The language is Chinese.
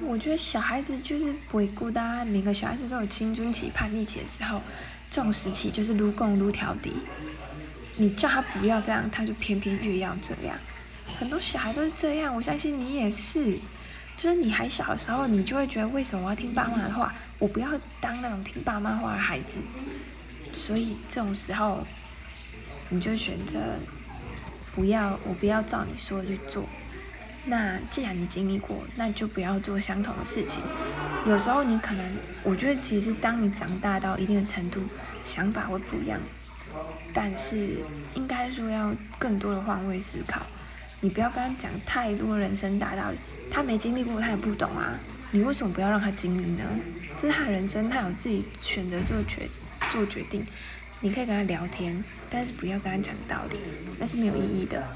我觉得小孩子就是不会孤单，每个小孩子都有青春期、叛逆期的时候，这种时期就是撸共撸条的。你叫他不要这样，他就偏偏越要这样。很多小孩都是这样，我相信你也是。就是你还小的时候，你就会觉得为什么我要听爸妈的话？我不要当那种听爸妈话的孩子。所以这种时候，你就选择不要，我不要照你说的去做。那既然你经历过，那就不要做相同的事情。有时候你可能，我觉得其实当你长大到一定的程度，想法会不一样。但是应该说要更多的换位思考。你不要跟他讲太多人生大道理，他没经历过，他也不懂啊。你为什么不要让他经历呢？这是他人生，他有自己选择做决做决定。你可以跟他聊天，但是不要跟他讲道理，那是没有意义的。